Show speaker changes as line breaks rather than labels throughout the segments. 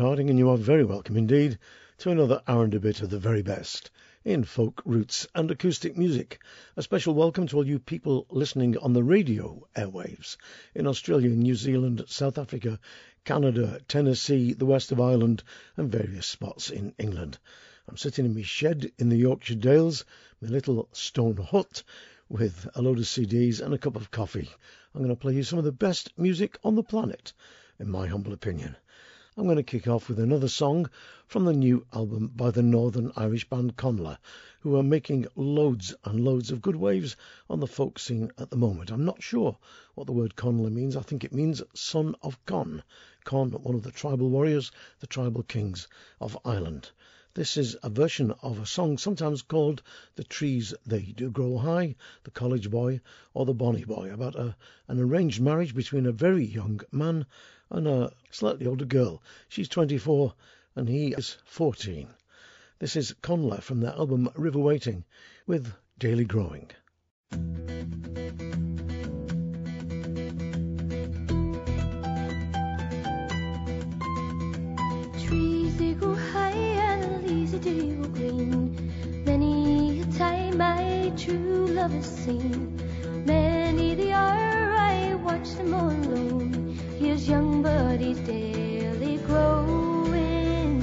Harding, and you are very welcome indeed to another hour and a bit of the very best in folk, roots, and acoustic music. A special welcome to all you people listening on the radio airwaves in Australia, New Zealand, South Africa, Canada, Tennessee, the west of Ireland, and various spots in England. I'm sitting in my shed in the Yorkshire Dales, my little stone hut, with a load of CDs and a cup of coffee. I'm going to play you some of the best music on the planet, in my humble opinion. I'm going to kick off with another song from the new album by the Northern Irish band Connla, who are making loads and loads of good waves on the folk scene at the moment. I'm not sure what the word Connla means. I think it means son of Con. Con, one of the tribal warriors, the tribal kings of Ireland. This is a version of a song sometimes called The Trees They Do Grow High, The College Boy, or The Bonny Boy, about a, an arranged marriage between a very young man and a slightly older girl. She's 24 and he is 14. This is Connla from their album River Waiting with Daily Growing.
They. Many a time my true love is seen. Many the are, I watch them all alone. Here's young buddies daily growing.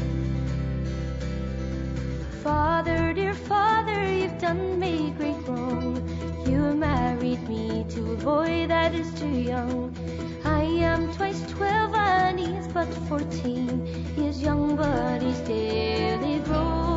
Father, dear father, you've done me great wrong. You married me to a boy that is too young. I am twice twelve and he is but fourteen. His young buddies daily growing. Daughter,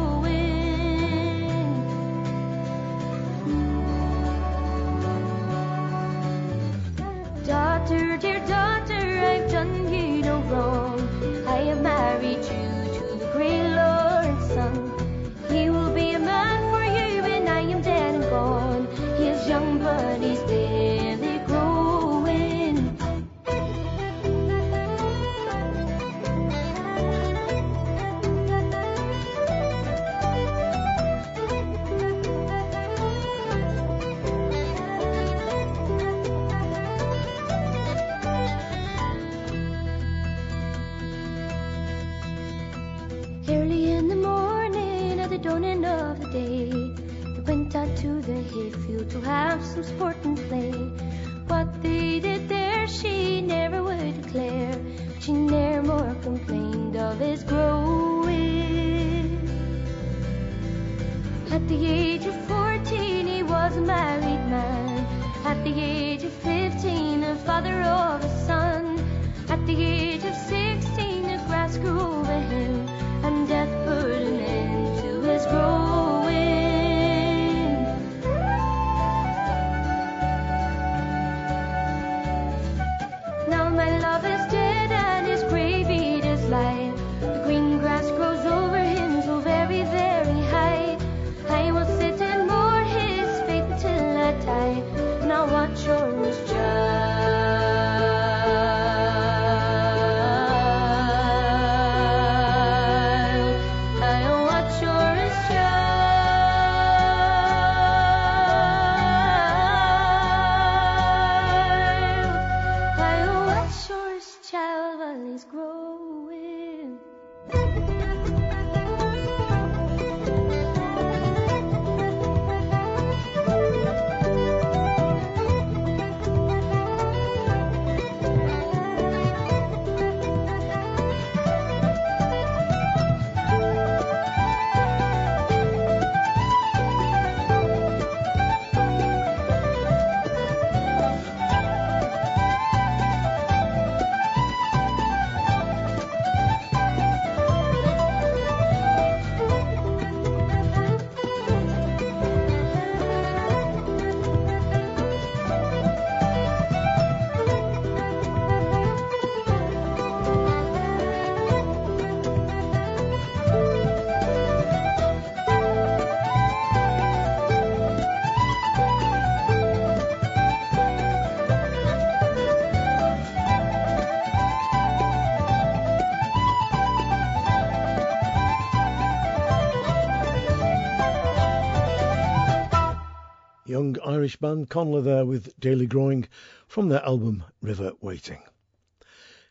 Irish band Connla there with Daily Growing from their album River Waiting.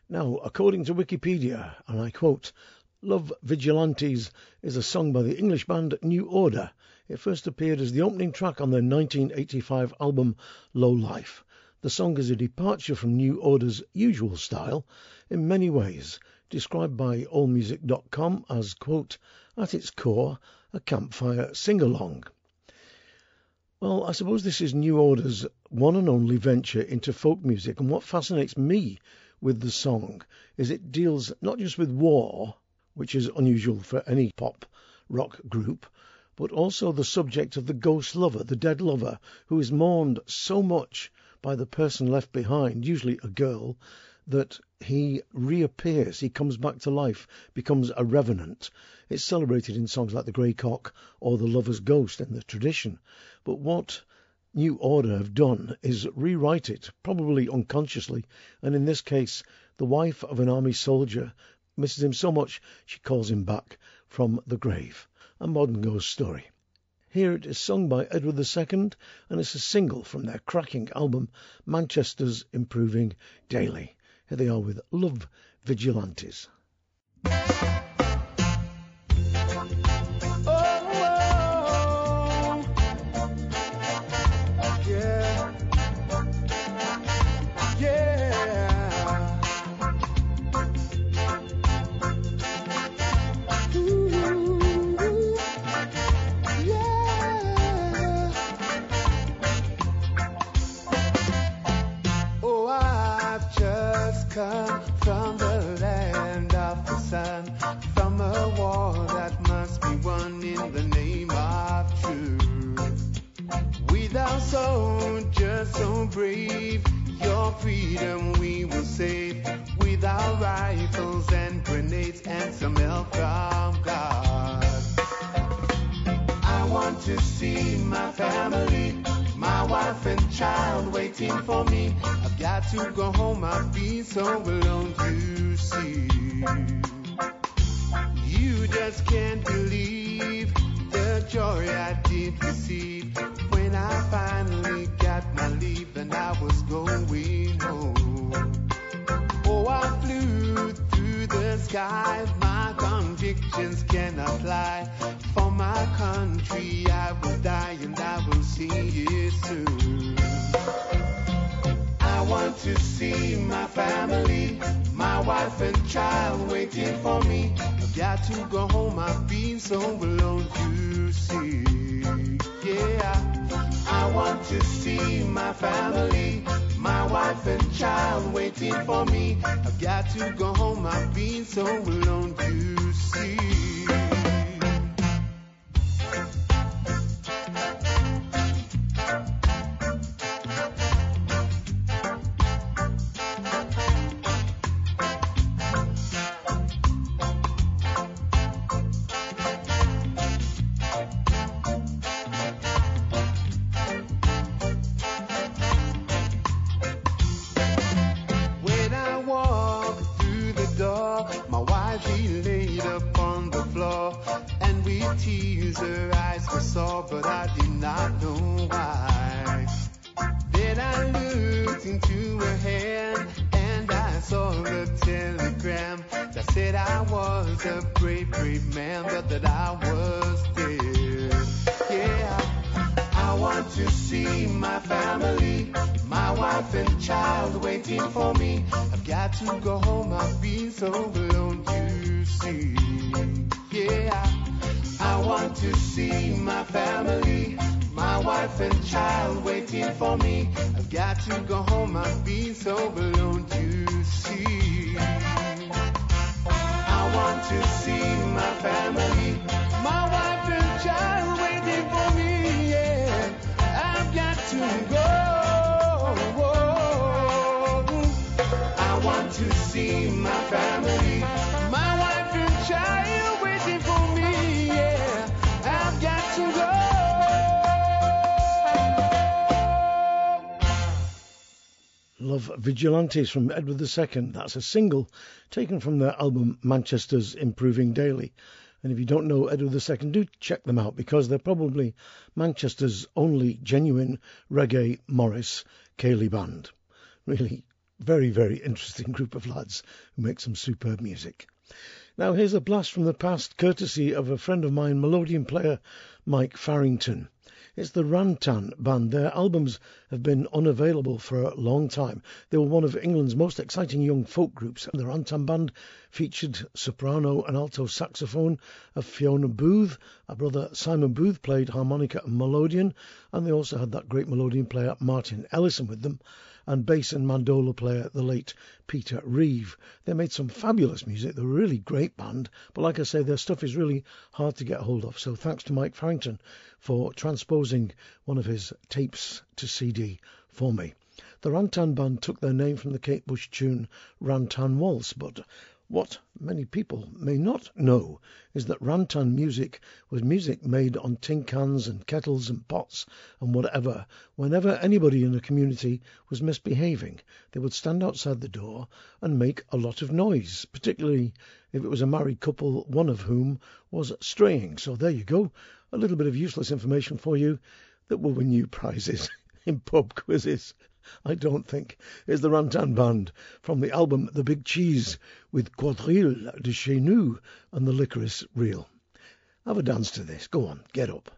Now, according to Wikipedia, and I quote, Love Vigilantes is a song by the English band New Order. It first appeared as the opening track on their 1985 album Low Life. The song is a departure from New Order's usual style in many ways, described by AllMusic.com as, quote, at its core, a campfire sing-along. Well, I suppose this is New Order's one and only venture into folk music, and what fascinates me with the song is it deals not just with war, which is unusual for any pop rock group, but also the subject of the ghost lover, the dead lover, who is mourned so much by the person left behind, usually a girl, that he reappears, he comes back to life, becomes a revenant. It's celebrated in songs like The Grey Cock or The Lover's Ghost in the tradition. But what New Order have done is rewrite it, probably unconsciously, and in this case, the wife of an army soldier misses him so much she calls him back from the grave. A modern ghost story. Here it is sung by Edward II, and it's a single from their cracking album Manchester's Improving Daily. Here they are with Love Vigilantes. soldier, so brave. Your freedom we will save with our rifles and grenades and some help from God. I want to see my family, my wife and child waiting for me. I've got to go home, I've been so alone, you see. You just can't believe the joy I did receive I finally got my leave, and I was going home. Oh, I flew through the sky. My convictions cannot lie. For my country, I will die, and I will see it soon. I want to see my family, my wife and child waiting for me. I've got to go home, I've been so alone to see. Yeah, I want to see my family, my wife and child waiting for me. I've got to go home, I've been so alone to see. to go home, I'd be Vigilantes from Edward II. That's a single taken from their album Manchester's Improving Daily. And if you don't know Edward II, do check them out because they're probably Manchester's only genuine reggae Morris Ceilidh band. Really
very, very interesting group of lads who make some superb music. Now, here's a blast from the past, courtesy of a friend of mine, melodeon player Mike Farrington. It's the Ran Tan Band. Their albums have been unavailable for a long time. They were one of England's most exciting young folk groups. The Ran Tan Band featured soprano and alto saxophone of Fiona Booth. Our brother Simon Booth played harmonica and melodeon, and they also had that great melodeon player Martin Ellison with them and bass and mandola player, the late Peter Reeve. They made some fabulous music. They're a really great band, but like I say, their stuff is really hard to get hold of. So thanks to Mike Farrington for transposing one of his tapes to CD for me. The Ran Tan Band took their name from the Kate Bush tune Ran Tan Waltz, but what many people may not know is that Rantan music was music made on tin cans and kettles and pots and whatever. Whenever anybody in the community was misbehaving, they would stand outside the door and make a lot of noise, particularly if it was a married couple, one of whom was straying. So there you go, a little bit of useless information for you that will win you prizes in pub quizzes. I don't think, is the Ran Tan Band from the album The Big Cheese with Quadrille de Chez Nous and the Licorice Reel. Have a dance to this. Go on, get up.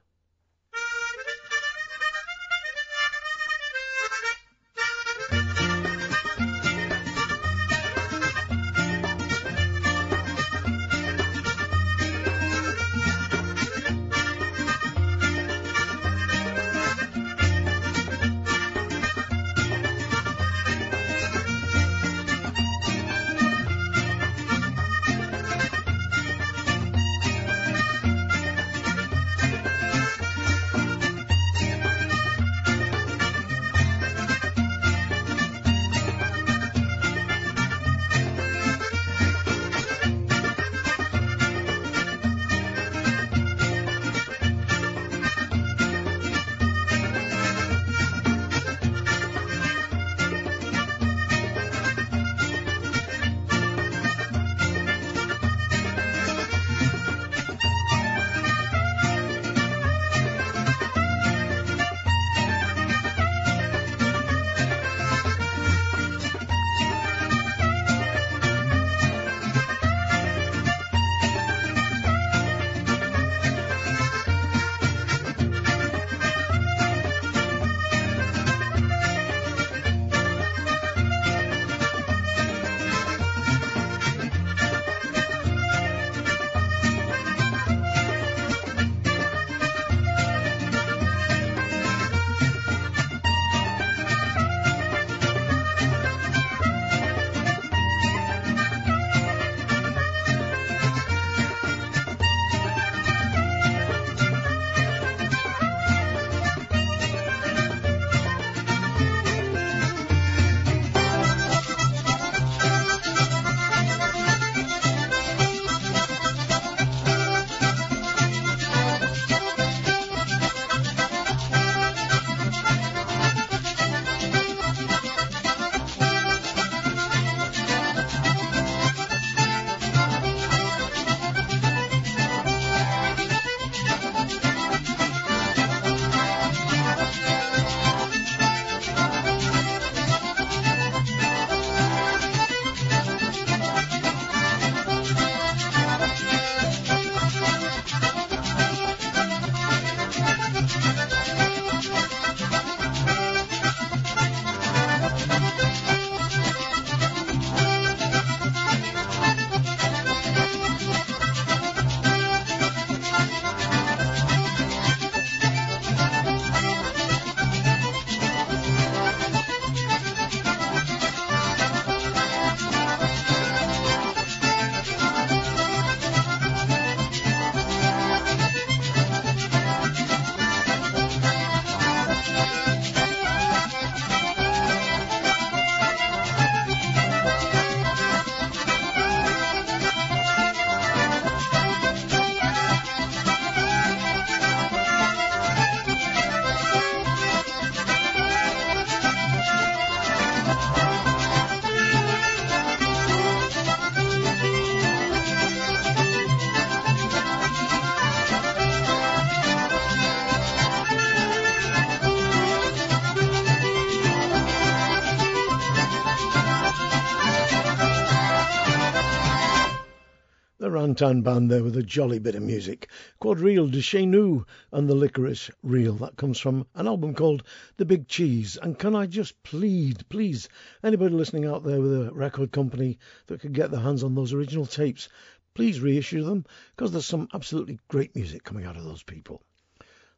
Ran Tan band there with a jolly bit of music. Quadrille de Chez Nous and the Licorice Reel. That comes from an album called The Big Cheese. And can I just plead, please, anybody listening out there with a record company that could get their hands on those original tapes, please reissue them because there's some absolutely great music coming out of those people.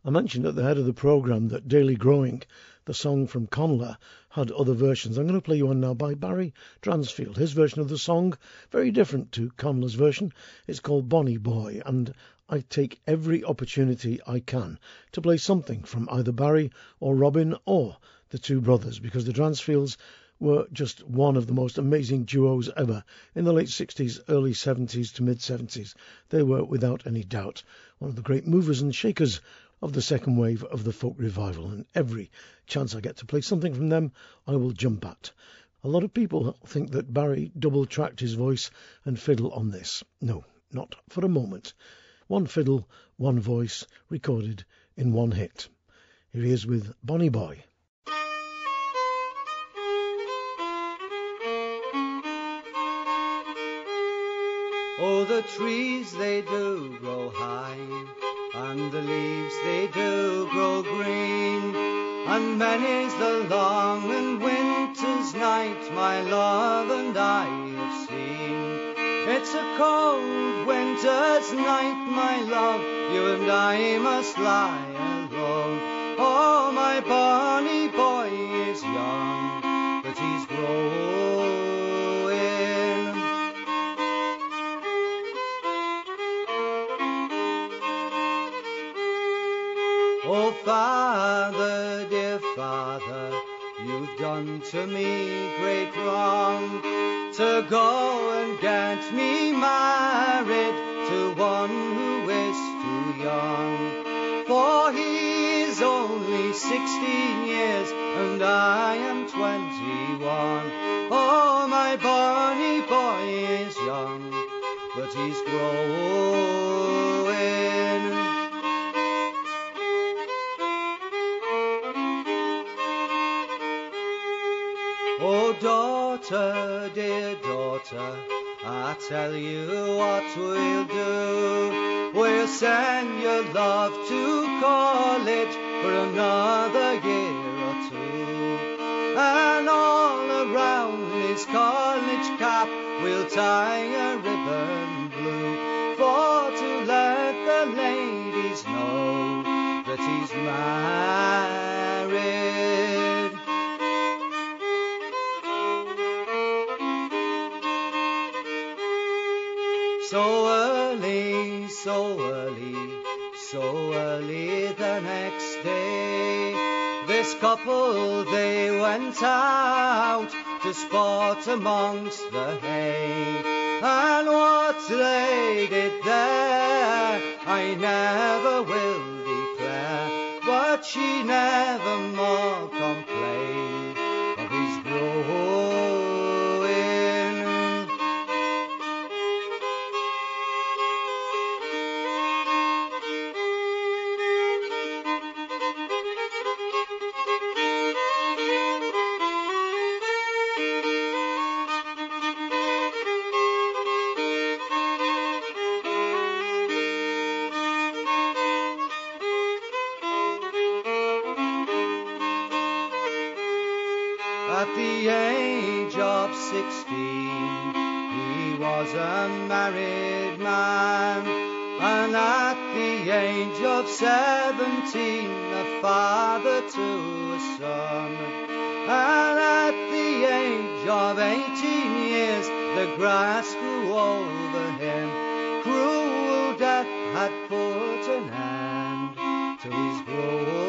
I mentioned at the head of the programme that Daily Growing, the song from Connla, had other versions. I'm going to play you one now by Barry Dransfield. His version of the song, very different to Connla's version. It's called Bonny Boy, and I take every opportunity I can to play something from either Barry or Robin or the two brothers, because the Dransfields were just one of the most amazing duos ever in the late 60s, early 70s to mid 70s. They were, without any doubt, one of the great movers and shakers of the second wave of the folk revival, and every chance I get to play something from them, I will jump at. A lot of people think that Barry double tracked his voice and fiddle on this. No, not for a moment. One fiddle, one voice, recorded in one hit. Here he is with Bonny Boy.
Oh, the trees they do grow high and the leaves they do grow green. And many's the long and winter's night my love and I have seen. It's a cold winter's night, my love, you and I must lie alone. Oh, my bonny boy is young, but he's grown. You've to me great wrong to go and get me married to one who is too young. For he is only sixteen years and I am twenty-one. Oh, my bonny boy is young, but he's growing. Daughter, dear daughter, I tell you what we'll do. We'll send your love to college for another year or two. And all around his college cap we'll tie a ribbon blue for to let the ladies know that he's married. So early the next day. This couple they went out to sport amongst the hay. And what they did there, I never will declare. But she never more complained to a son. And at the age of eighteen years, the grass grew over him. Cruel death had put an end to his growing.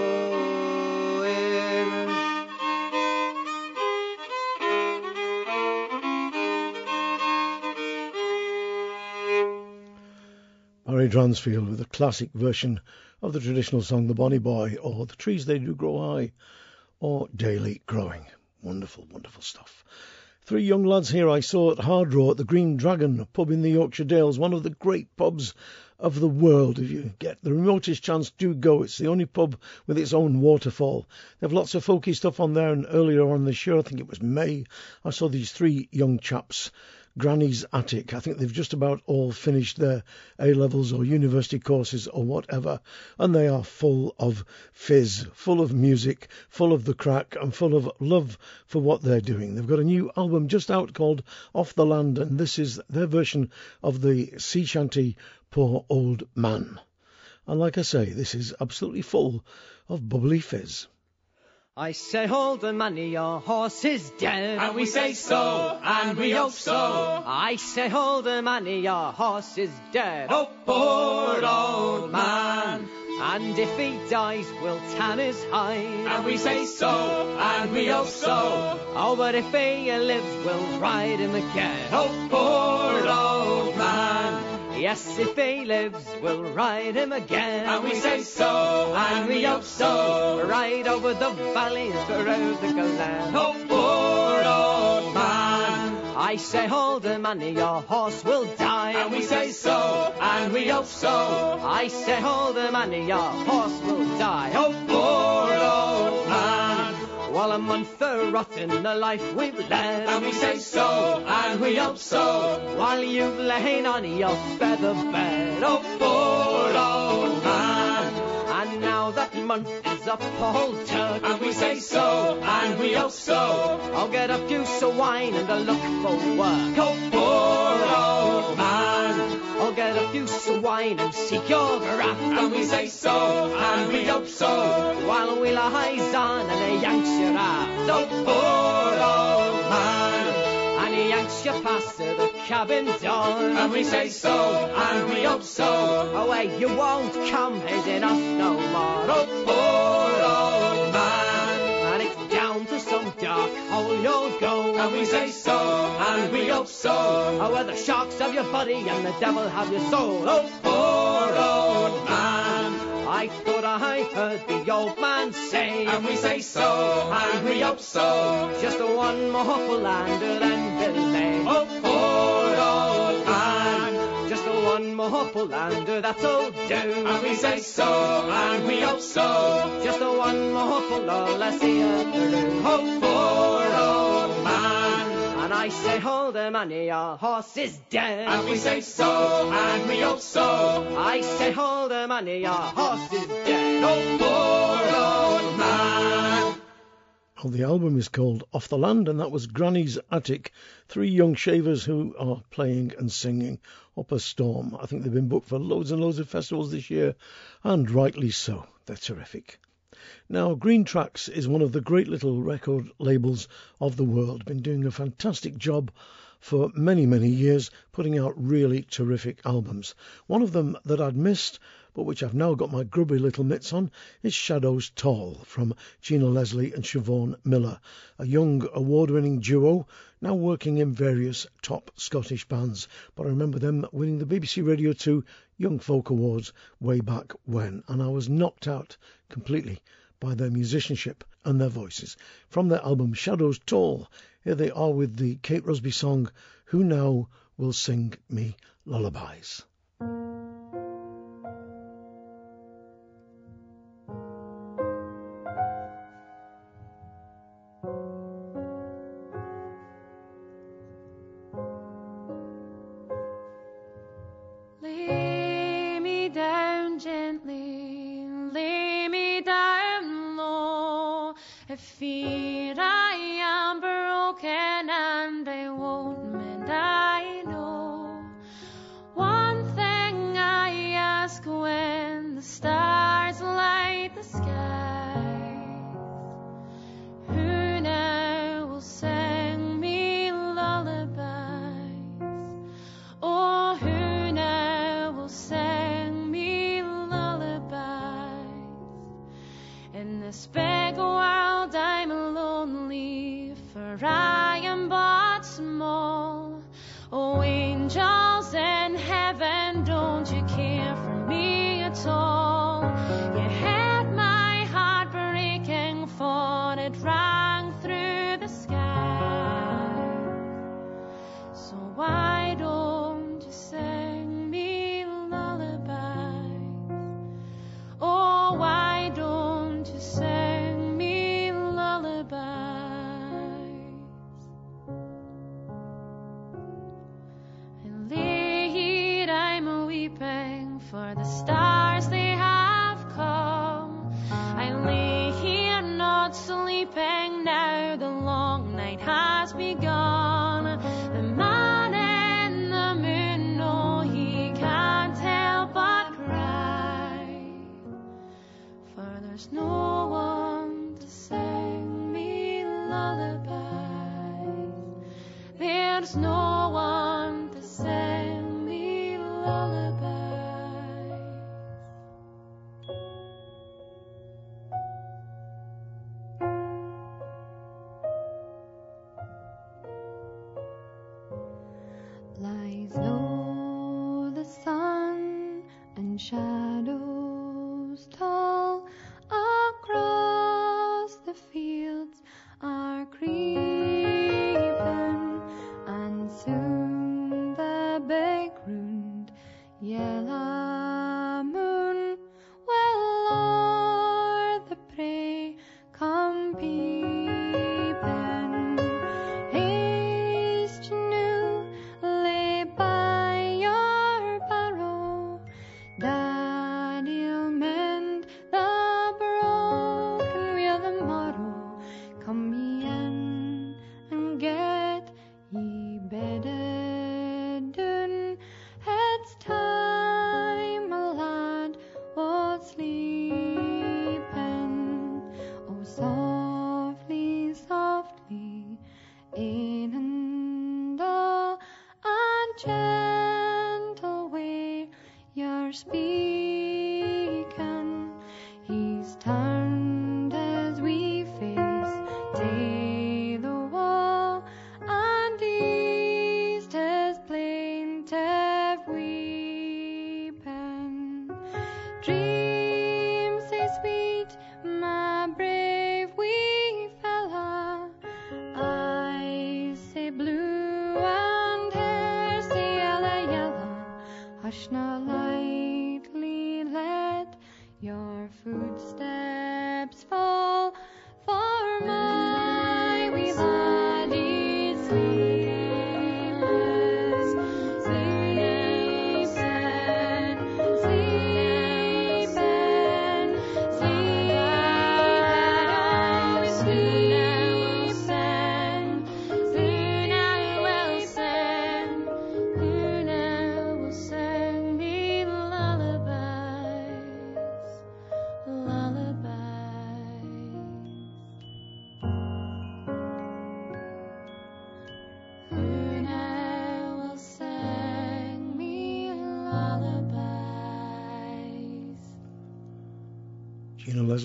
Barry Dransfield with a classic version of the traditional song The Bonny Boy or The Trees They Do Grow High or Daily Growing. Wonderful, wonderful stuff. Three young lads here I saw at Hardraw at the Green Dragon a pub in the Yorkshire Dales, one of the great pubs of the world. If you get the remotest chance, do go. It's the only pub with its own waterfall. They have lots of folky stuff on there, and earlier on this year, I think it was May, I saw these three young chaps Granny's Attic. I think they've just about all finished their A levels or university courses or whatever, and they are full of fizz, full of music, full of the crack, and full of love for what they're doing. They've got a new album just out called Off the Land, and this is their version of the sea shanty Poor Old Man. And like I say, this is absolutely full of bubbly fizz.
I say, hold the money, your horse is dead.
And we say so, and we hope so.
I say, hold the money, your horse is dead.
Oh, poor old man.
And if he dies, we'll tan his hide.
And we say so, and we hope so.
Oh, but if he lives, we'll ride him again.
Oh, poor old man.
Yes, if he lives, we'll ride him again.
And we say so, and we hope so.
Ride over the valleys, through the glen.
Oh, poor old man.
I say, hold the money, your horse will die.
And we say so, and we hope so.
I say, hold the money, your horse will die.
Oh, poor old man.
While a month for rotting the life we've led.
And we say so, and we hope so.
While you've lain on your feather bed.
Oh, poor old man.
And now that month is up, old Turk.
And we say so, and we hope so.
I'll get a deuce of wine and a look for work.
Oh, poor old man.
Get a deuce of wine and seek your graft.
And we say so, and we hope so.
While we lies on and he yanks your aft.
Oh, poor old man.
And he yanks you past to the cabin door.
And we say so, and we hope so.
Away you won't come hitting us no more.
Oh, poor old man.
And it's down dark hole you'll go.
And we say so, and we hope so.
Oh, where the sharks have your body and the devil have your soul. Oh,
Poor old man.
I thought I heard the old man say.
And we say so, and we hope so.
Just one more Lander than delay.
Oh, poor old
one more Lander, that's all do.
And we say so, and we hope so.
Just a one more pull, oh, let's see through.
Oh, poor old man.
And I say, hold the money, your horse is dead.
And we say so, and we hope so.
I say, hold the money, your horse is dead.
Oh, poor old man.
Well, the album is called Off the Land, and that was Granny's Attic. Three young shavers who are playing and singing up a storm. I think they've been booked for loads and loads of festivals this year, and rightly so. They're terrific. Now, Greentrax is one of the great little record labels of the world. Been doing a fantastic job for many, many years, putting out really terrific albums. One of them that I'd missed, but which I've now got my grubby little mitts on, is Shadows Tall from Jeana Leslie and Siobhan Miller, a young award winning duo now working in various top Scottish bands. But I remember them winning the BBC Radio 2 Young Folk Awards way back when, and I was knocked out completely by their musicianship and their voices. From their album Shadows Tall, here they are with the Kate Rusby song Who Now Will Sing Me Lullabies.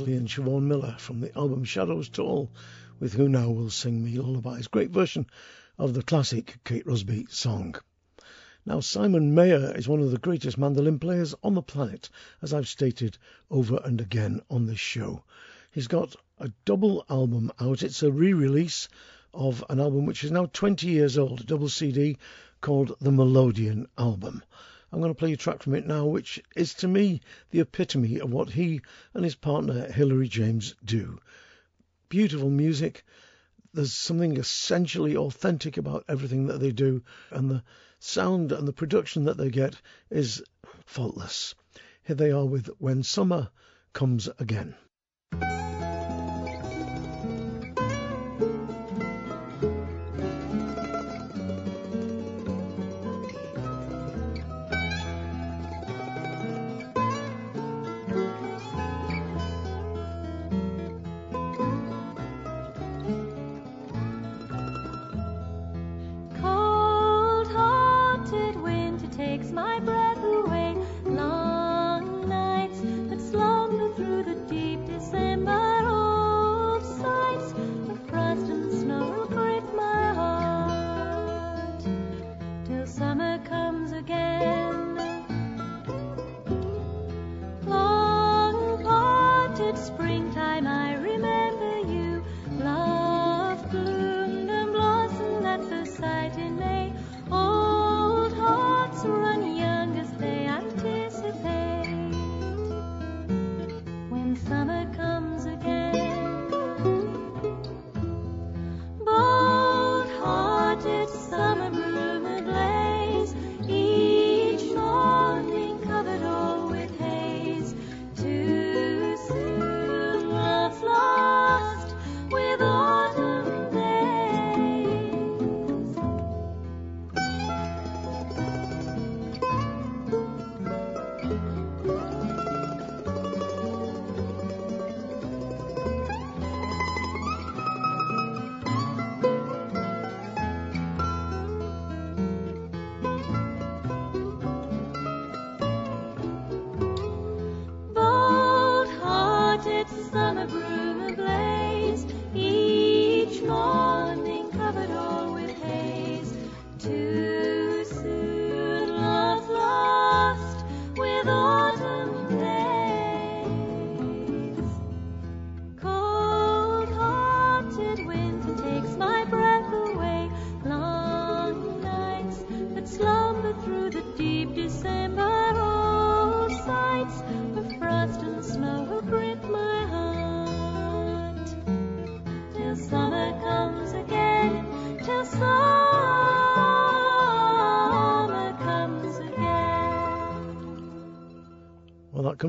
And Siobhan Miller from the album Shadows Tall with Who Now Will Sing Me Lullabies. Great version of the classic Kate Rusby song. Now, Simon Mayor is one of the greatest mandolin players on the planet, as I've stated over
and again on this show. He's got a double album out. It's a re release of an album which is
now 20 years old, a double CD
called the Mandolin Album. I'm going to play a track from it
now, which is to me the epitome of what he and his
partner Hilary James do. Beautiful music. There's something essentially authentic about everything that they do, and the sound and the production that they get is faultless. Here they are with When Summer Comes Again.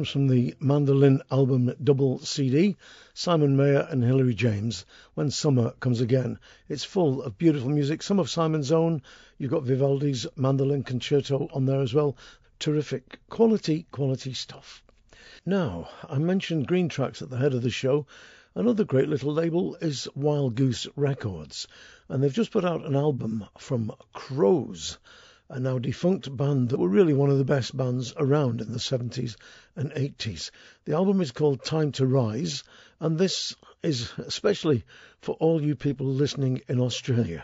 Comes from the Mandolin album double CD, Simon Mayor and Hilary James, When Summer Comes Again. It's full of beautiful music, some of Simon's own. You've got Vivaldi's Mandolin Concerto on there as well. Terrific. Quality, quality stuff. Now, I mentioned Greentrax at the head of the show. Another great little label is Wild Goose Records, and they've just put out an album from Crows a now defunct band that were really one of the best bands around in the 70s and 80s. The album is called Time to Rise, and this is especially for all you people listening in Australia.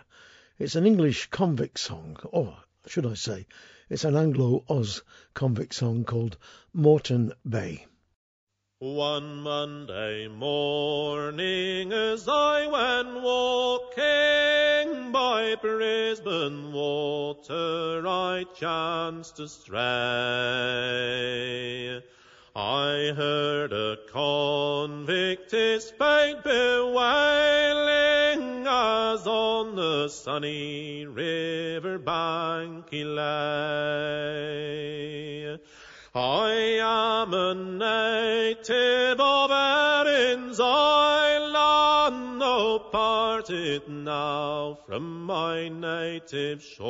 It's an English convict song, or should I say, it's an Anglo Oz convict song called Moreton Bay.
One Monday morning as I went walking by Brisbane water I chanced to stray. I heard a convict his fate bewailing as on the sunny river bank he lay. I am a native of Erin's island, no parted now from my native shore.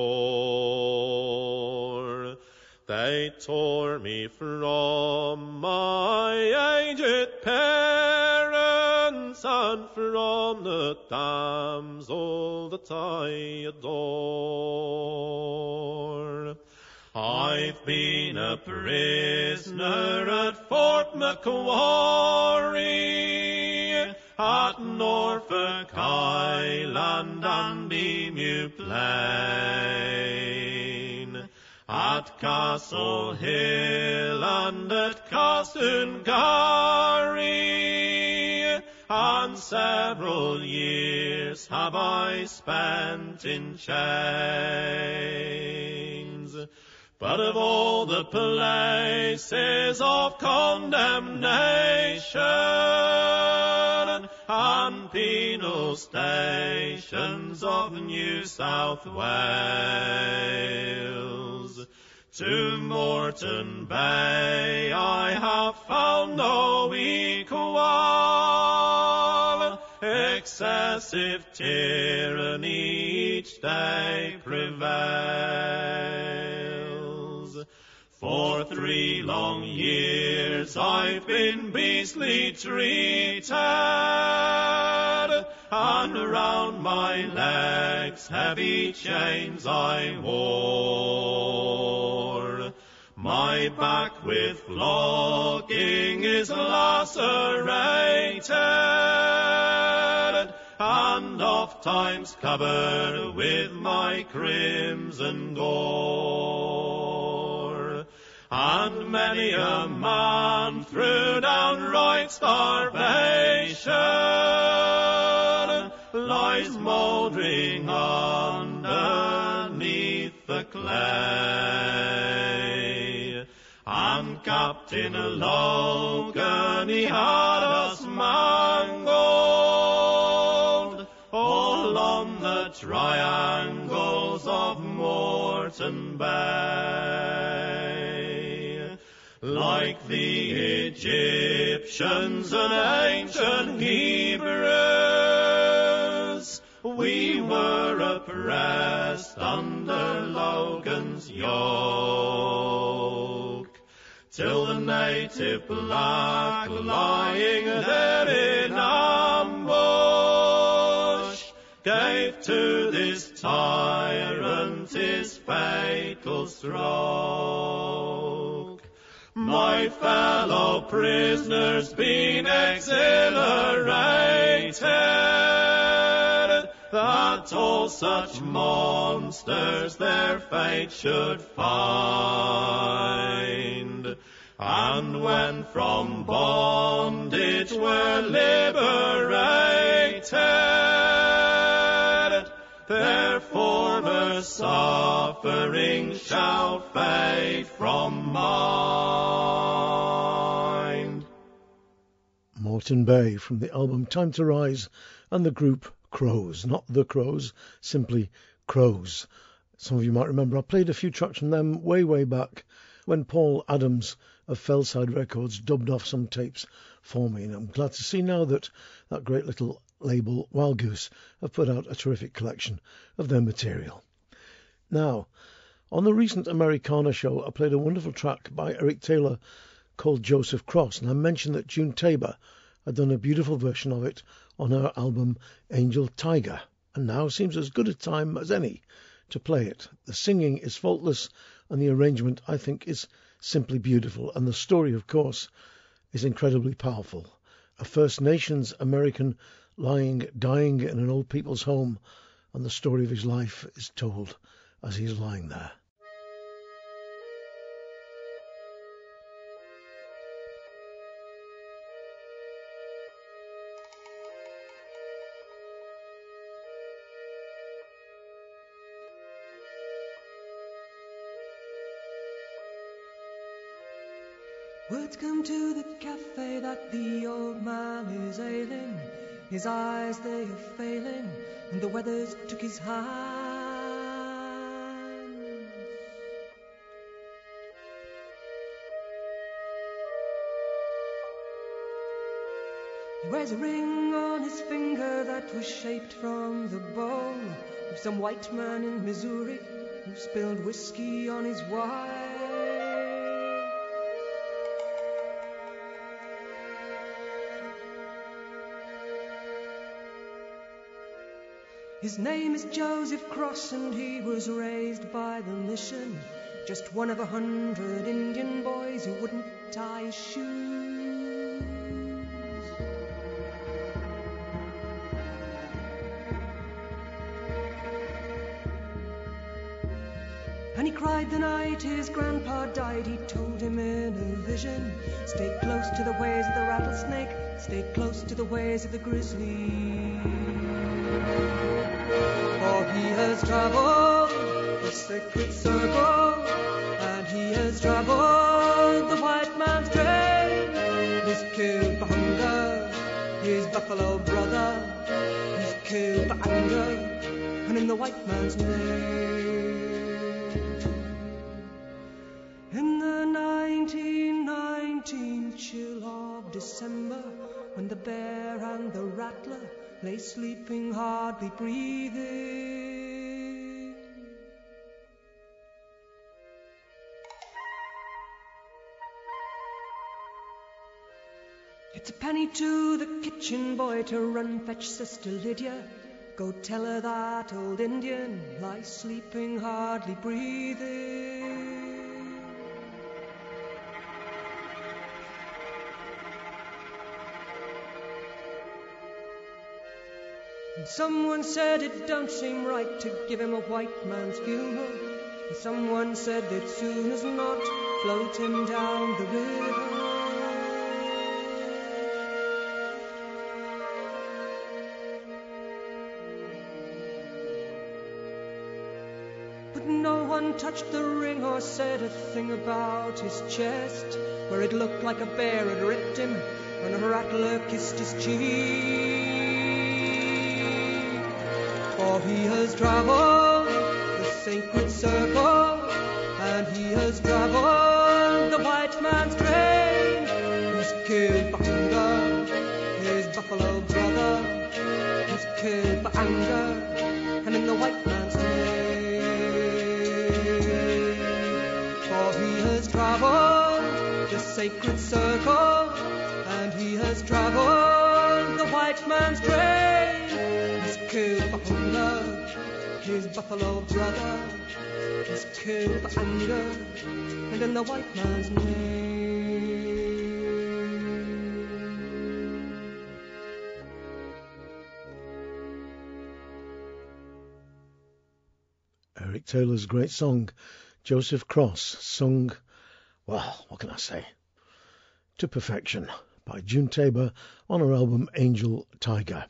They tore me from my aged parents and from the damsel that I adore. I've been a prisoner at Port Macquarie, at Norfolk Island and Emu Plain, at Castle Hill and at Castlegarry, and several years have I spent in chains. But of all the places of condemnation and penal stations of New South Wales, to Moreton Bay I have found no equal. Excessive tyranny each day prevails. For three long years I've been beastly treated, and round my legs heavy chains I wore. My back with flogging is lacerated, and oft times covered with my crimson gore. And many a man threw through downright starvation lies mouldering underneath the clay. And Captain Logan, he had us mangled all on the triangles of Moreton Bay. Like the Egyptians and ancient Hebrews, we were oppressed under Logan's yoke. Till the native black lying there in ambush gave to this tyrant his fatal stroke. My fellow prisoners being exhilarated, that all such monsters their fate should find. And when from bondage were liberated, their former suffering shall fade from mind.
Moreton Bay from the album Time to Rise and the group Crows, not the Crows, simply Crows. Some of you might remember I played a few tracks from them way, way back when Paul Adams of Fellside Records dubbed off some tapes for me, and I'm glad to see now that that great little label Wild Goose have put out a terrific collection of their material. Now, on the recent Americana show, I played a wonderful track by Eric Taylor called Joseph Cross, and I mentioned that June Tabor had done a beautiful version of it on her album Angel Tiger, and now seems as good a time as any to play it. The singing is faultless, and the arrangement, I think, is simply beautiful, and the story, of course, is incredibly powerful. A First Nations American lying, dying in an old people's home, and the story of his life is told as he's lying there.
Words come to the cafe that the old man is ailing. His eyes they are failing, and the weather's took his hands. He wears a ring on his finger that was shaped from the bow of some white man in Missouri who spilled whiskey on his wife. His name is Joseph Cross, and he was raised by the mission. Just one of a hundred Indian boys who wouldn't tie shoes. And he cried the night his grandpa died. He told him in a vision Stay close to the ways of the rattlesnake, stay close to the ways of the grizzly. Has traveled the sacred circle, and he has traveled the white man's trail. He's killed for hunger, his buffalo brother. He's killed for anger, and in the white man's name. In the 1919 chill of December, when the bear and the rattler lay sleeping, hardly breathing. A penny to the kitchen boy to run fetch Sister Lydia. Go tell her that old Indian lies sleeping, hardly breathing. And someone said it don't seem right to give him a white man's funeral. And someone said that soon as not float him down the river. One touched the ring or said a thing about his chest, where it looked like a bear had ripped him and a rattler kissed his cheek. For he has traveled the sacred circle, and he has traveled the white man's train. He's killed hunger, his buffalo brother. He's killed for anger, and in the white man's name. Sacred circle, and he has traveled the white man's train. He's killed for hunger, his buffalo brother. He's killed for anger, and in the white man's name.
Eric Taylor's great song, Joseph Cross, sung, well, what can I say? To perfection by June Tabor on her album Angel Tiger.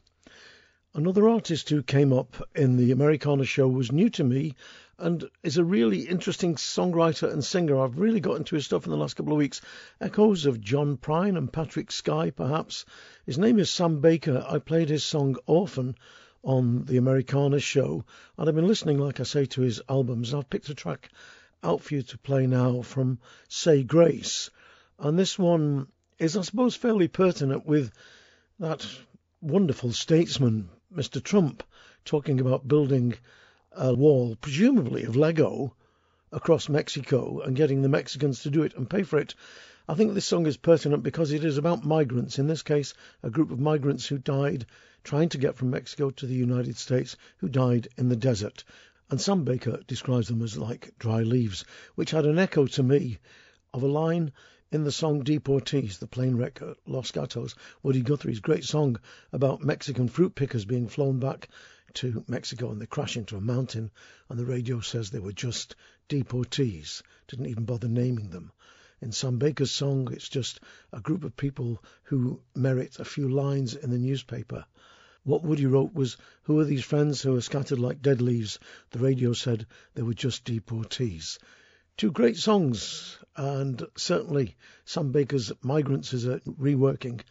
Another artist who came up in the Americana show was new to me and is a really interesting songwriter and singer. I've really got into his stuff in the last couple of weeks. Echoes of John Prine and Patrick Sky, perhaps. His name is Sam Baker. I played his song Orphan on the Americana show, and I've been listening, like I say, to his albums. I've picked a track out for you to play now from Say Grace. And this one is, I suppose, fairly pertinent with that wonderful statesman, Mr. Trump, talking about building a wall, presumably of Lego, across Mexico and getting the Mexicans to do it and pay for it. I think this song is pertinent because it is about migrants, in this case, a group of migrants who died trying to get from Mexico to the United States, who died in the desert. And Sam Baker describes them as like dry leaves, which had an echo to me of a line in the song Deportees, the plane wreck at Los Gatos, Woody Guthrie's great song about Mexican fruit pickers being flown back to Mexico and they crash into a mountain and the radio says they were just deportees, didn't even bother naming them. In Sam Baker's song, it's just a group of people who merit a few lines in the newspaper. What Woody wrote was, Who are these friends who are scattered like dead leaves? The radio said they were just deportees. Two great songs, and certainly Sam Baker's Migrants is a reworking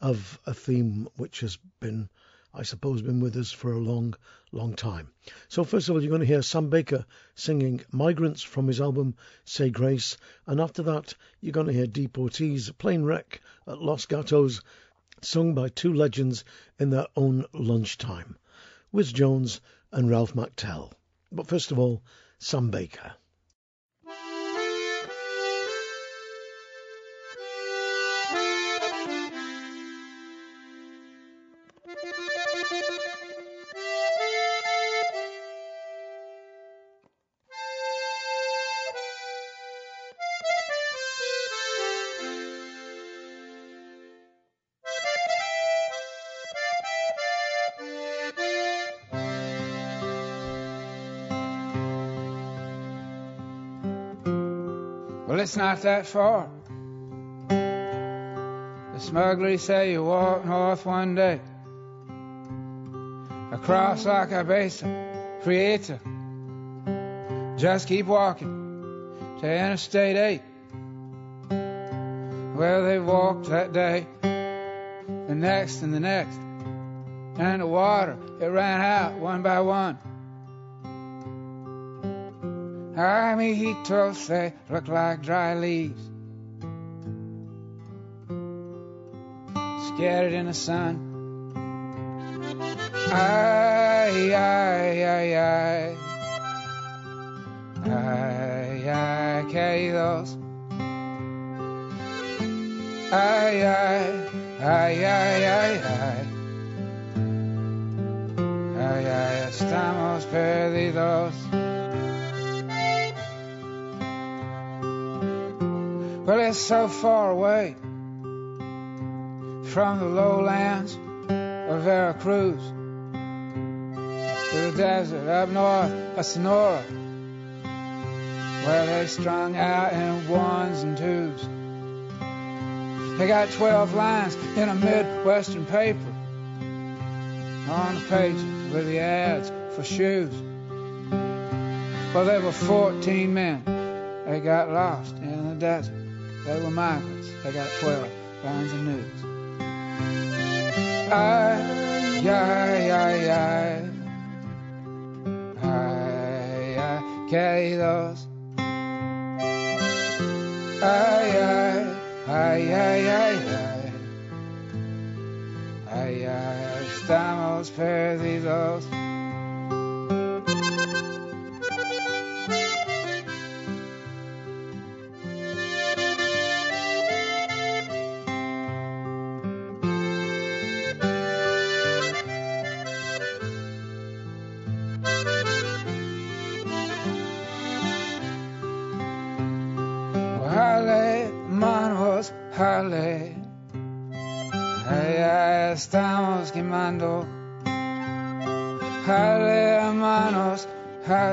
of a theme which has been, I suppose, been with us for a long, long time. So, first of all, you're going to hear Sam Baker singing Migrants from his album Say Grace, and after that, you're going to hear Deportees, Plane Wreck at Los Gatos, sung by two legends in their own lunchtime, Wizz Jones and Ralph McTell. But first of all, Sam Baker.
It's not that far. The smugglers say you walk north one day, across La Cabeza, Prieta. Just keep walking to Interstate 8. Well, they walked that day, the next and the next, and the water, it ran out one by one. Amiguitos, they look like dry leaves. Scattered in the sun. Ay, ay, ay, ay. Ay, ay, caídos. Ay, ay, ay, ay, ay, ay. Ay, ay, estamos perdidos. Well, it's so far away from the lowlands of Veracruz to the desert up north of Sonora, where they strung out in ones and twos. They got 12 lines in a Midwestern paper on the pages with the ads for shoes. Well, there were 14 men. They got lost in the desert. They were migrants. They got 12 lines of news. Ay, ay, ay, ay. Ay, ay, caídos. Ay, ay, ay, ay, ay, ay. Ay, ay, estamos perdidos.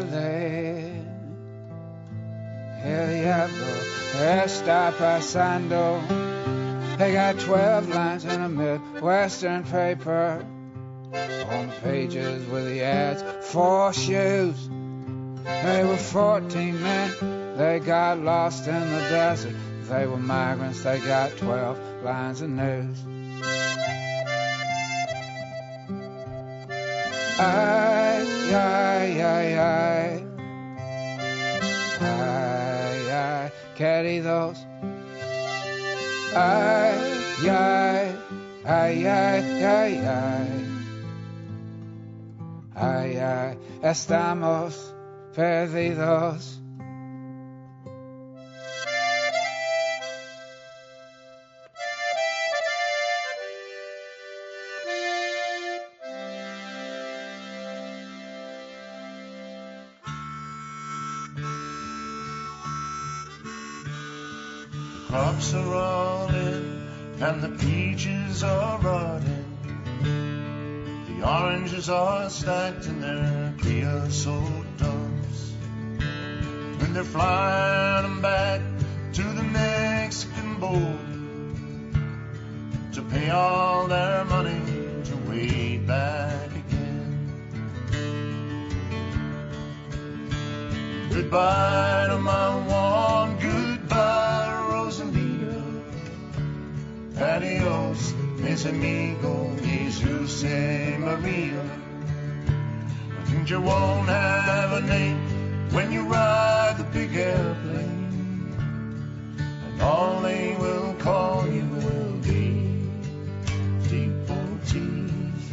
Jale. El diablo está pasando. They got 12 lines in a Midwestern paper. On pages with the ads for shoes. They were 14 men. They got lost in the desert. They were migrants. They got 12 lines of news. Ay, ay, ay, ay. Ay, queridos. Ay, ay, ay, ay, ay, ay. Ay, ay, estamos perdidos.
Crops are all in and the peaches are rotting. The oranges are stacked in their creosote dumps. When they're flying back to the Mexican border to pay all their money to wade back again. Goodbye to my Adios, mis amigos, Jesus and Maria. And you won't have a name when you ride the big airplane. And all they will call you will be deportees.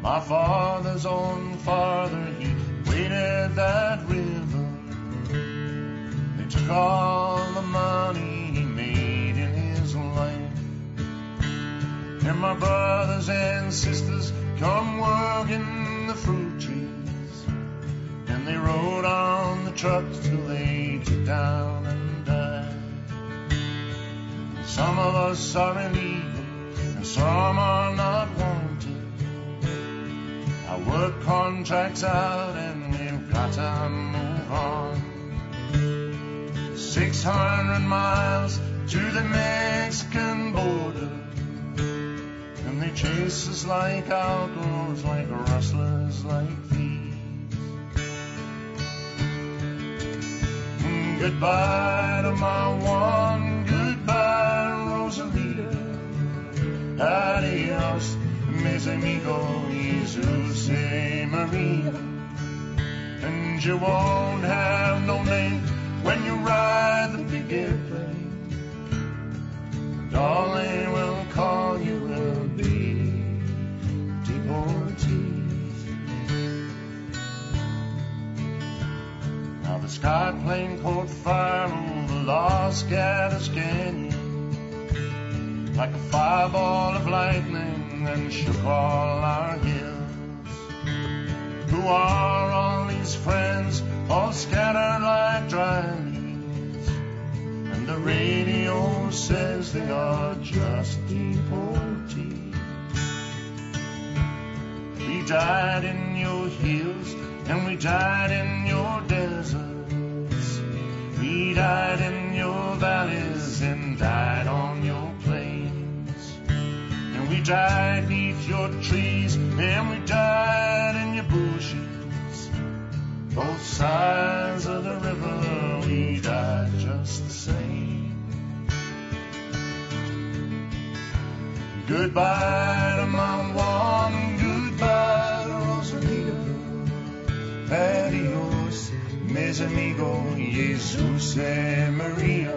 My father's own father, he waded that river. They took all the money And my brothers and sisters come working the fruit trees. And they rode on the trucks till they took down and died. Some of us are illegal and some are not wanted. I work contracts out and we've got to move on. 600 miles to the Mexican border. And they chase us like outlaws, like rustlers, like thieves. Goodbye to my Juan, goodbye, Rosalita. Adios, mis amigos, Jesus Maria. And you won't have no name when you ride the big airplane. They will call you will be deportees. Now the sky plane caught fire over Los Gatos Canyon like a fireball of lightning and shook all our hills. Who are all these friends, all scattered like dry leaves? And the radio says they are just deportees. We died in your hills and we died in your deserts. We died in your valleys and died on your plains. And we died beneath your trees and we died in your bushes. Both sides of the river, we died just the same. Goodbye to my Juan, goodbye. Adios, mis amigos, Jesus and Maria.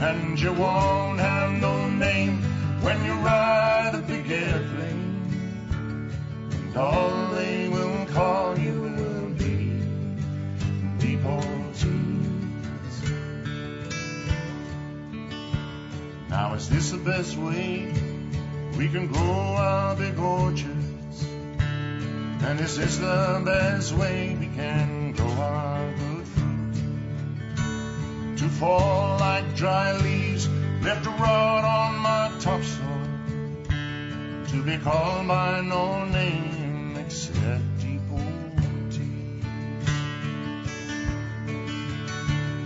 And you won't have no name when you ride the big airplane. And all they will call you will be deportees. Now is this the best way we can grow our big orchards? And this is the best way we can grow our good fruit? To fall like dry leaves left to rot on my topsoil, to be called by no name except deportee.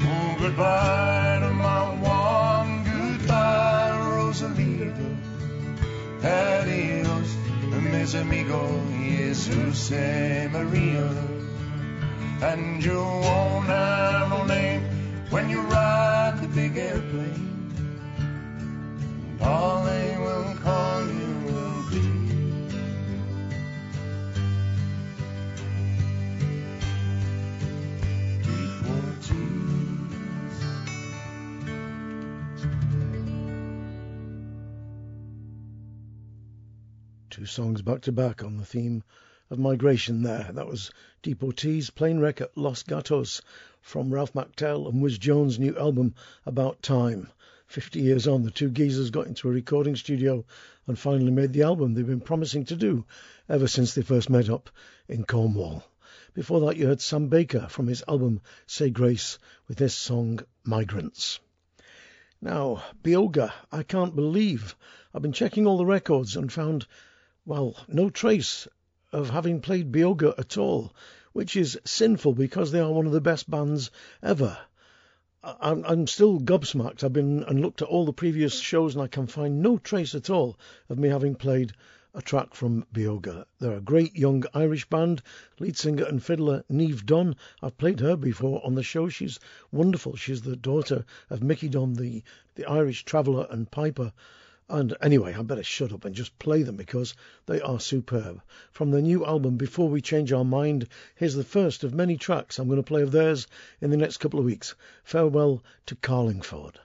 Oh, goodbye to my Juan, goodbye, Rosalita. Adios, mis amigos, Jesus and Maria. And you won't have no name when you ride the big airplane. All they will call you
Two songs back to back on the theme of migration there. That was Deportees Plane Wreck at Los Gatos from Ralph McTell and Wizz Jones' new album About Time. 50 years on, the two geezers got into a recording studio and finally made the album they've been promising to do ever since they first met up in Cornwall. Before that, you heard Sam Baker from his album Say Grace with this song Migrants. Now, Beoga, I can't believe I've been checking all the records and found, well, no trace of having played Beoga at all, which is sinful because they are one of the best bands ever. I'm, I'm still gobsmacked. I've been and looked at all the previous shows and I can find no trace at all of me having played a track from Beoga. They're a great young Irish band, lead singer and fiddler Niamh Dunne. I've played her before on the show. She's wonderful. She's the daughter of Mickey Dunne, the, the Irish traveller and piper. And anyway, I'd better shut up and just play them because they are superb. From their new album, Before We Change Our Mind, here's the first of many tracks I'm going to play of theirs in the next couple of weeks. Farewell to Carlingford.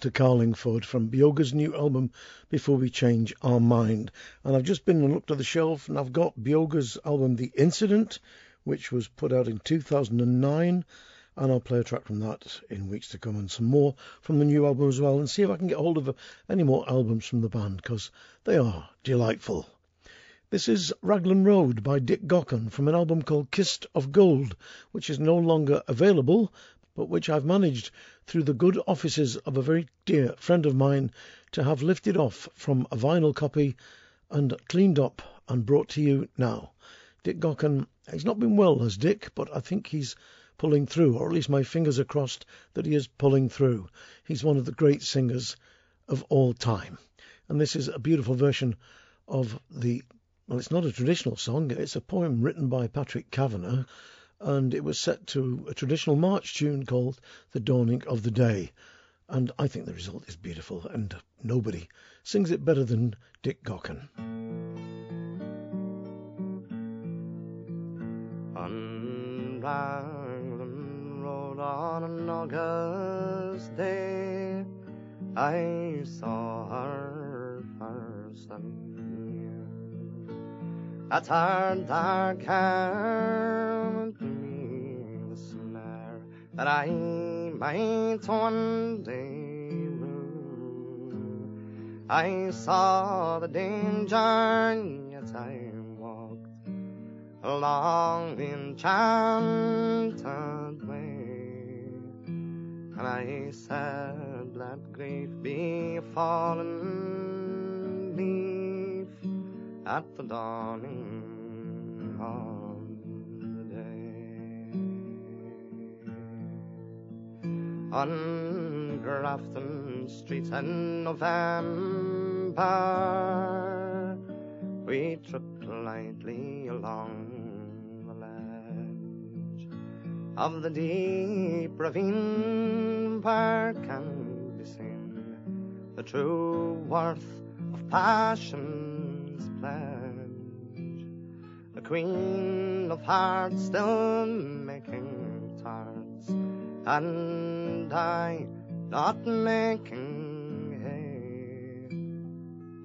To Carlingford from Beoga's new album Before We Change Our Mind. And I've just been and looked at the shelf and I've got Beoga's album The Incident, which was put out in 2009. And I'll play a track from that in weeks to come and some more from the new album as well and see if I can get hold of uh, any more albums from the band because they are delightful. This is Raglan Road by Dick Gaughan from an album called Kissed of Gold, which is no longer available, but which I've managed through the good offices of a very dear friend of mine to have lifted off from a vinyl copy and cleaned up and brought to you now. Dick Gaughan, he's not been well as Dick, but I think he's pulling through, or at least my fingers are crossed that he is pulling through. He's one of the great singers of all time. And this is a beautiful version of the, well, it's not a traditional song, it's a poem written by Patrick Kavanagh and it was set to a traditional march tune called The Dawning of the Day. And I think the result is beautiful, and nobody sings it better than Dick.
On Raglan Road on an August day, I saw her first and. At her dark hair that I might one day rule. I saw the danger, yet I walked along the enchanted way. And I said, let grief be a fallen leaf at the dawning on Grafton Street in November. We tripped lightly along the ledge of the deep ravine where can be seen the true worth of passion's pledge. The Queen of Hearts still making and I not making hay.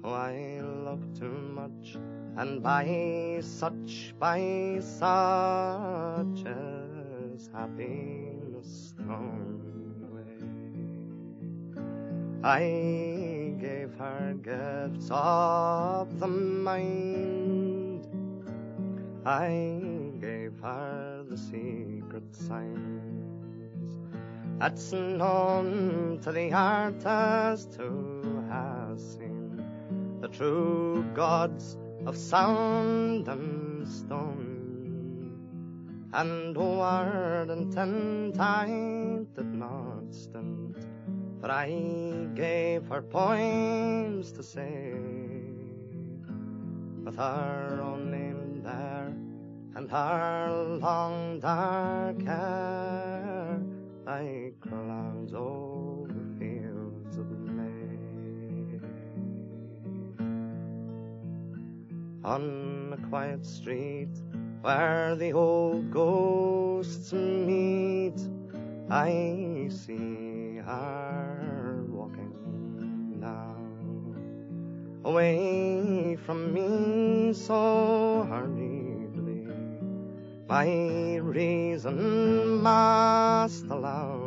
Oh, I look too much, and by such, by such as happiness thrown. I gave her gifts of the mind. I gave her the secret sign that's known to the artist who has seen the true gods of sound and stone. And word and ten times did not stint, for I gave her poems to say, with her own name there and her long dark hair like clouds over fields of May. On a quiet street where the old ghosts meet, I see her walking now, away from me so hurriedly. My reason must allow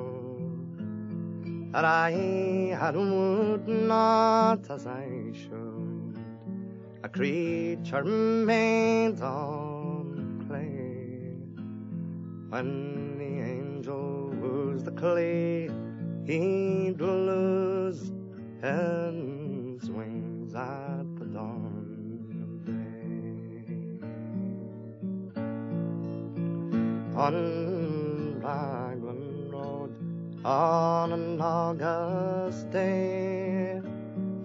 that I had would not as I should a creature made on clay. When the angel woos the clay, he'd lose his wings at On Road, on an August day,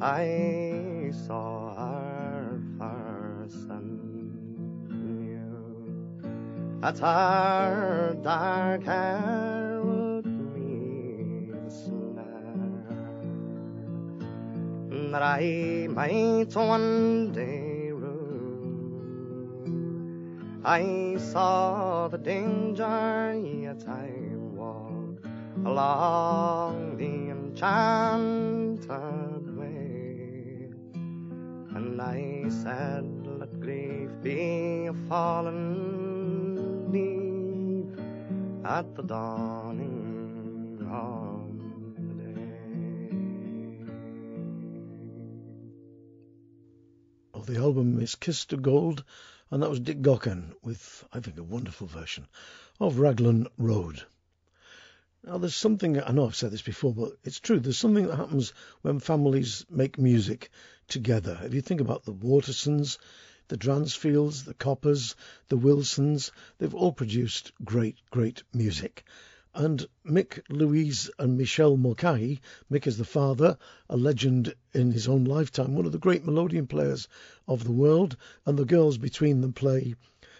I saw her first and new. At her dark hair would meet a snare that I might one day I saw the danger, yet I walked along the enchanted way. And I said, Let grief be a fallen leaf at the dawning of the
the album is Kissed to Gold, and that was Dick Gaughan with, I think, a wonderful version of Raglan Road. Now, there's something, I know I've said this before, but it's true. There's something that happens when families make music together. If you think about the Watersons, the Dransfields, the Coppers, the Wilsons, they've all produced great, great music. And Mick, Louise, and Michelle Mulcahy, Mick is the father, a legend in his own lifetime, one of the great melodeon players of the world, and the girls between them play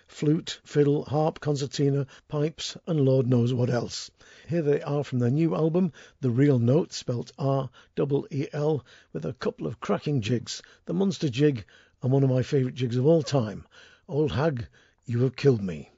flute, fiddle, harp, concertina, pipes, and Lord knows what else. Here they are from their new album, The Reel Note, spelt R-E-E-L, with a couple of cracking jigs, the Munster Jig and one of my favourite jigs of all time, Old Hag, You Have Killed Me.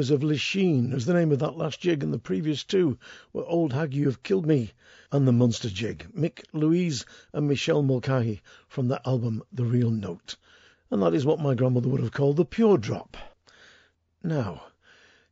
Humours of Lisheen was the name of that last jig, and the previous two were Old Hag You Have Killed Me and the Munster Jig, Mick, Louise, and Michelle Mulcahy from the album The Reel Note. And that is what my grandmother would have called the pure drop. Now,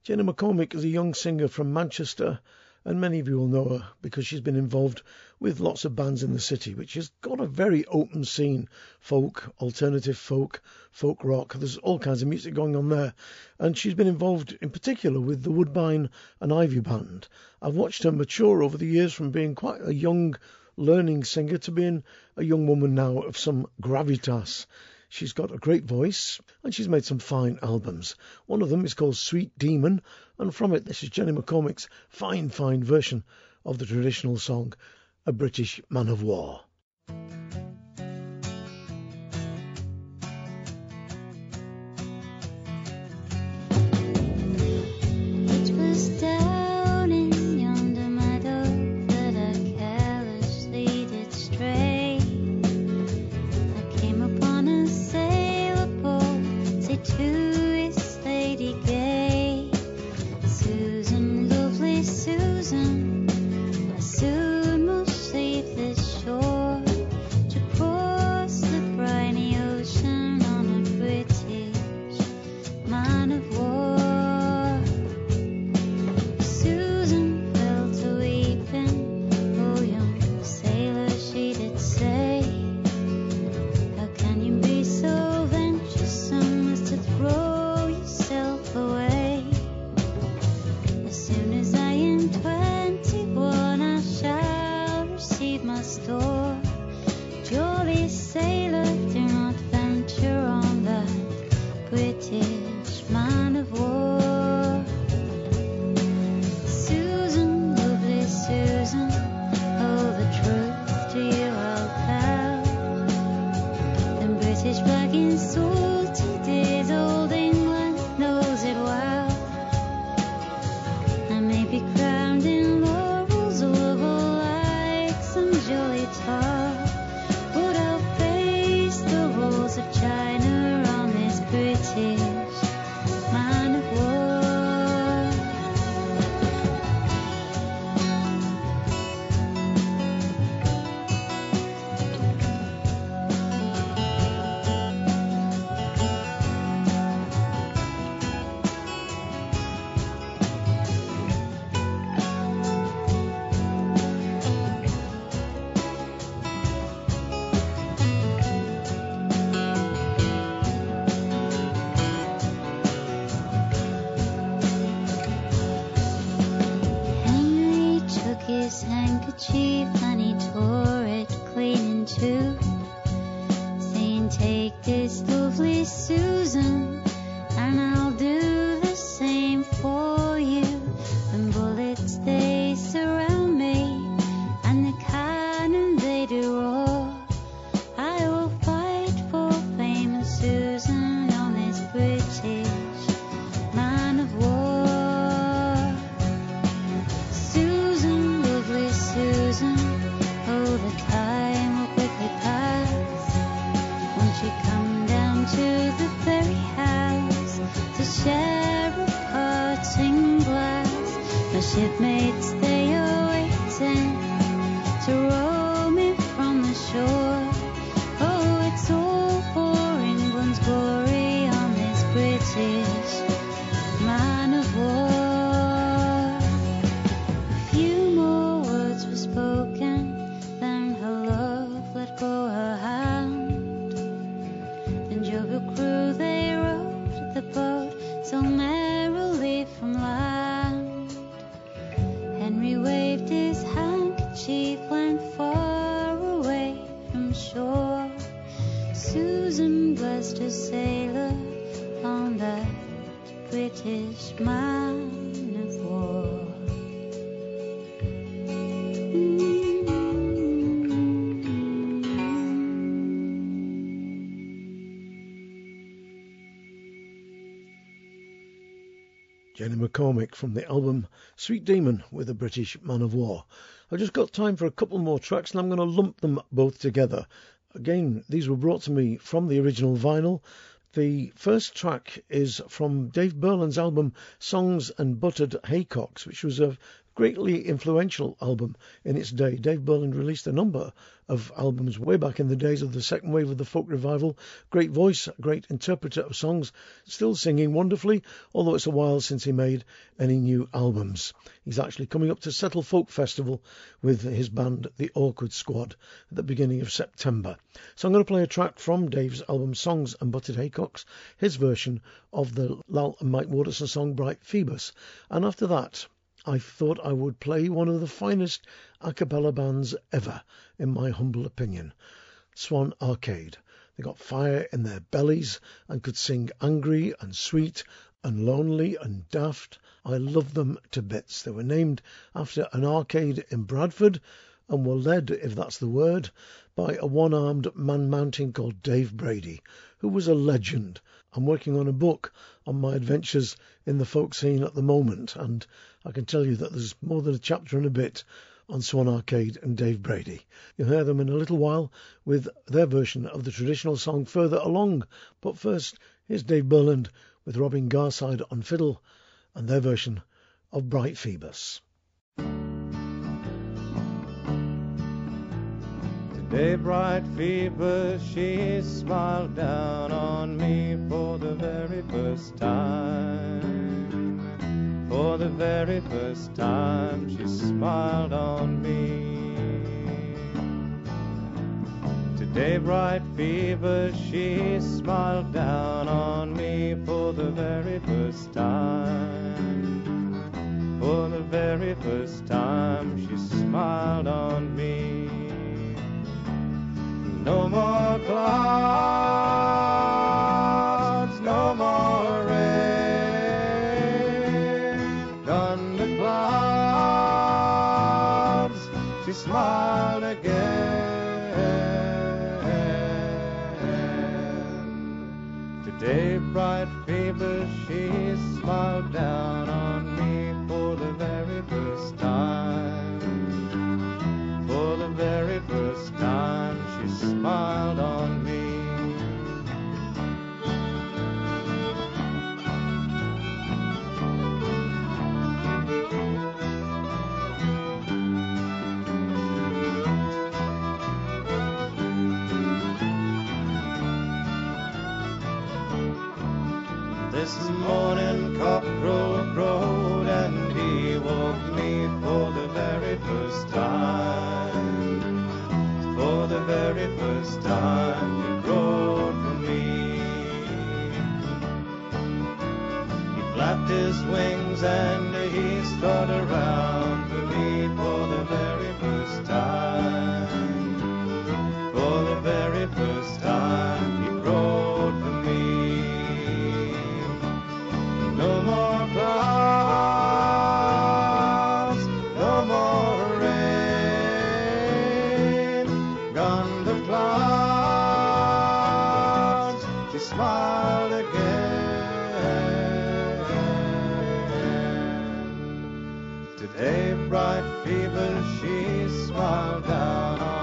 Jenny McCormick is a young singer from Manchester,
and many of you will know her because she's been involved with lots of bands in the city, which has got a very open scene folk, alternative folk, folk rock. There's all kinds of music going on there. And she's been involved in particular with the Woodbine and Ivy Band. I've watched her mature over the years from being quite a young learning singer to being a young woman now of some gravitas. She's got a great voice and she's made some fine albums. One of them is called Sweet Demon, and from it, this is Jenny McCormick's fine, fine version of the traditional song, A British Man of War. McCormick from the album Sweet Demon with a British Man of War. I've just got time for a couple more tracks and I'm going to lump them both together. Again, these were brought to me from the original vinyl. The first track is from Dave Burland's album Songs and Buttered Haycocks, which was a
greatly influential album in its day. Dave Burland released a number of albums way back in the days of the second wave of the folk revival. Great voice, great interpreter of songs, still singing wonderfully, although it's a while since he made any new albums. He's actually coming up to Settle Folk Festival with his band, The Awkward Squad, at the beginning of September. So I'm going to play a track from Dave's album Songs and Buttered Haycocks, his version of the Lal and Mike Waterson song Bright Phoebus. And after that, I thought I would play one of the finest a cappella bands ever, in my humble opinion Swan Arcade. They got fire in their bellies and could sing angry and sweet and lonely and daft. I love them to bits. They were named after an arcade in Bradford and were led, if that's the word, by a one armed man mountain called Dave Brady, who was a legend. I'm working on a book on my adventures in the folk scene at the moment, and I can tell you that there's more than a chapter and a bit on Swan Arcade and Dave Brady. You'll hear them in a little while with their version of the traditional song Further Along. But first, here's Dave Burland with Robin Garside on fiddle and their version of Bright Phoebus.
Today, bright Phoebus, she smiled down on me for the very first time. For the very first time she smiled on me. Today, bright Phoebus, she smiled down on me for the very first time. For the very first time she smiled on me. No more clouds, no more rain. The clouds, she smiled again. Today, bright Phoebus, she smiled down smiled on me. This morning crowed and first time for me. He flapped his wings and he strutted around Today, bright Phoebus, she smiled down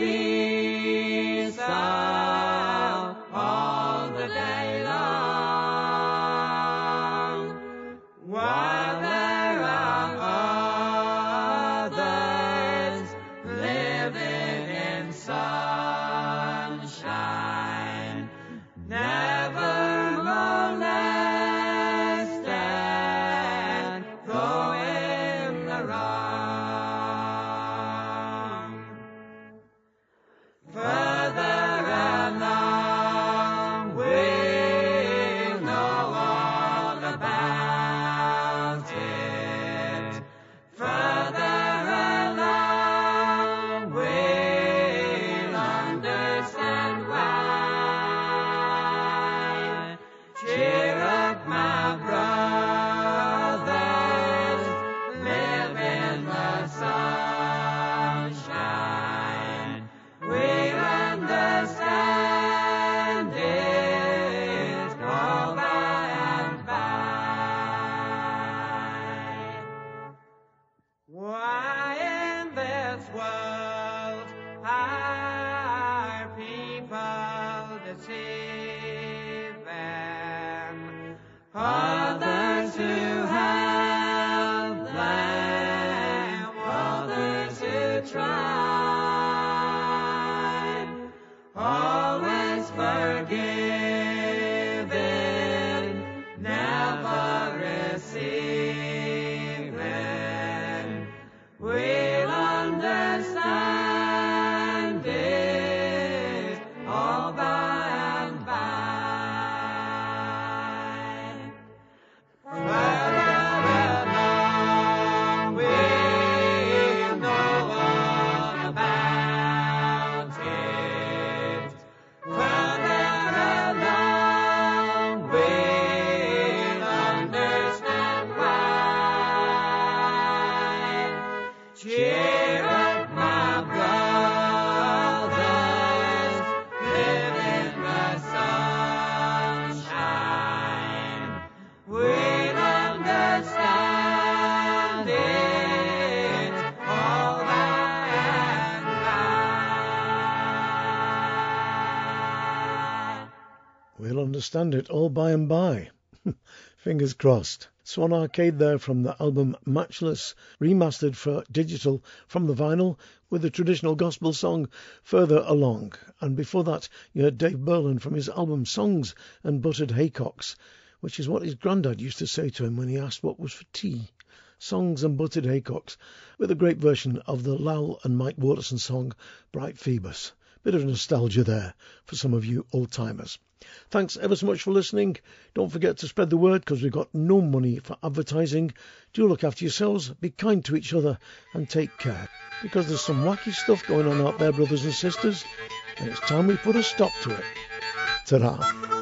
understand it all by and by.
Fingers crossed. Swan Arcade there from the album Matchless, remastered for digital from the vinyl with the traditional gospel song Further Along. And before that, you heard Dave Burland from his album Songs and Buttered Haycocks, which is what his granddad used to say to him when he asked what was for tea. Songs and Buttered Haycocks, with a great version of the Lal and Mike Waterson song Bright Phoebus. Bit of nostalgia there for some of you old timers. Thanks ever so much for listening. Don't forget to spread the word because we've got no money for advertising. Do look after yourselves, be kind to each other, and take care because there's some wacky stuff going on out there, brothers and sisters, and it's time we put a stop to it. Ta-da.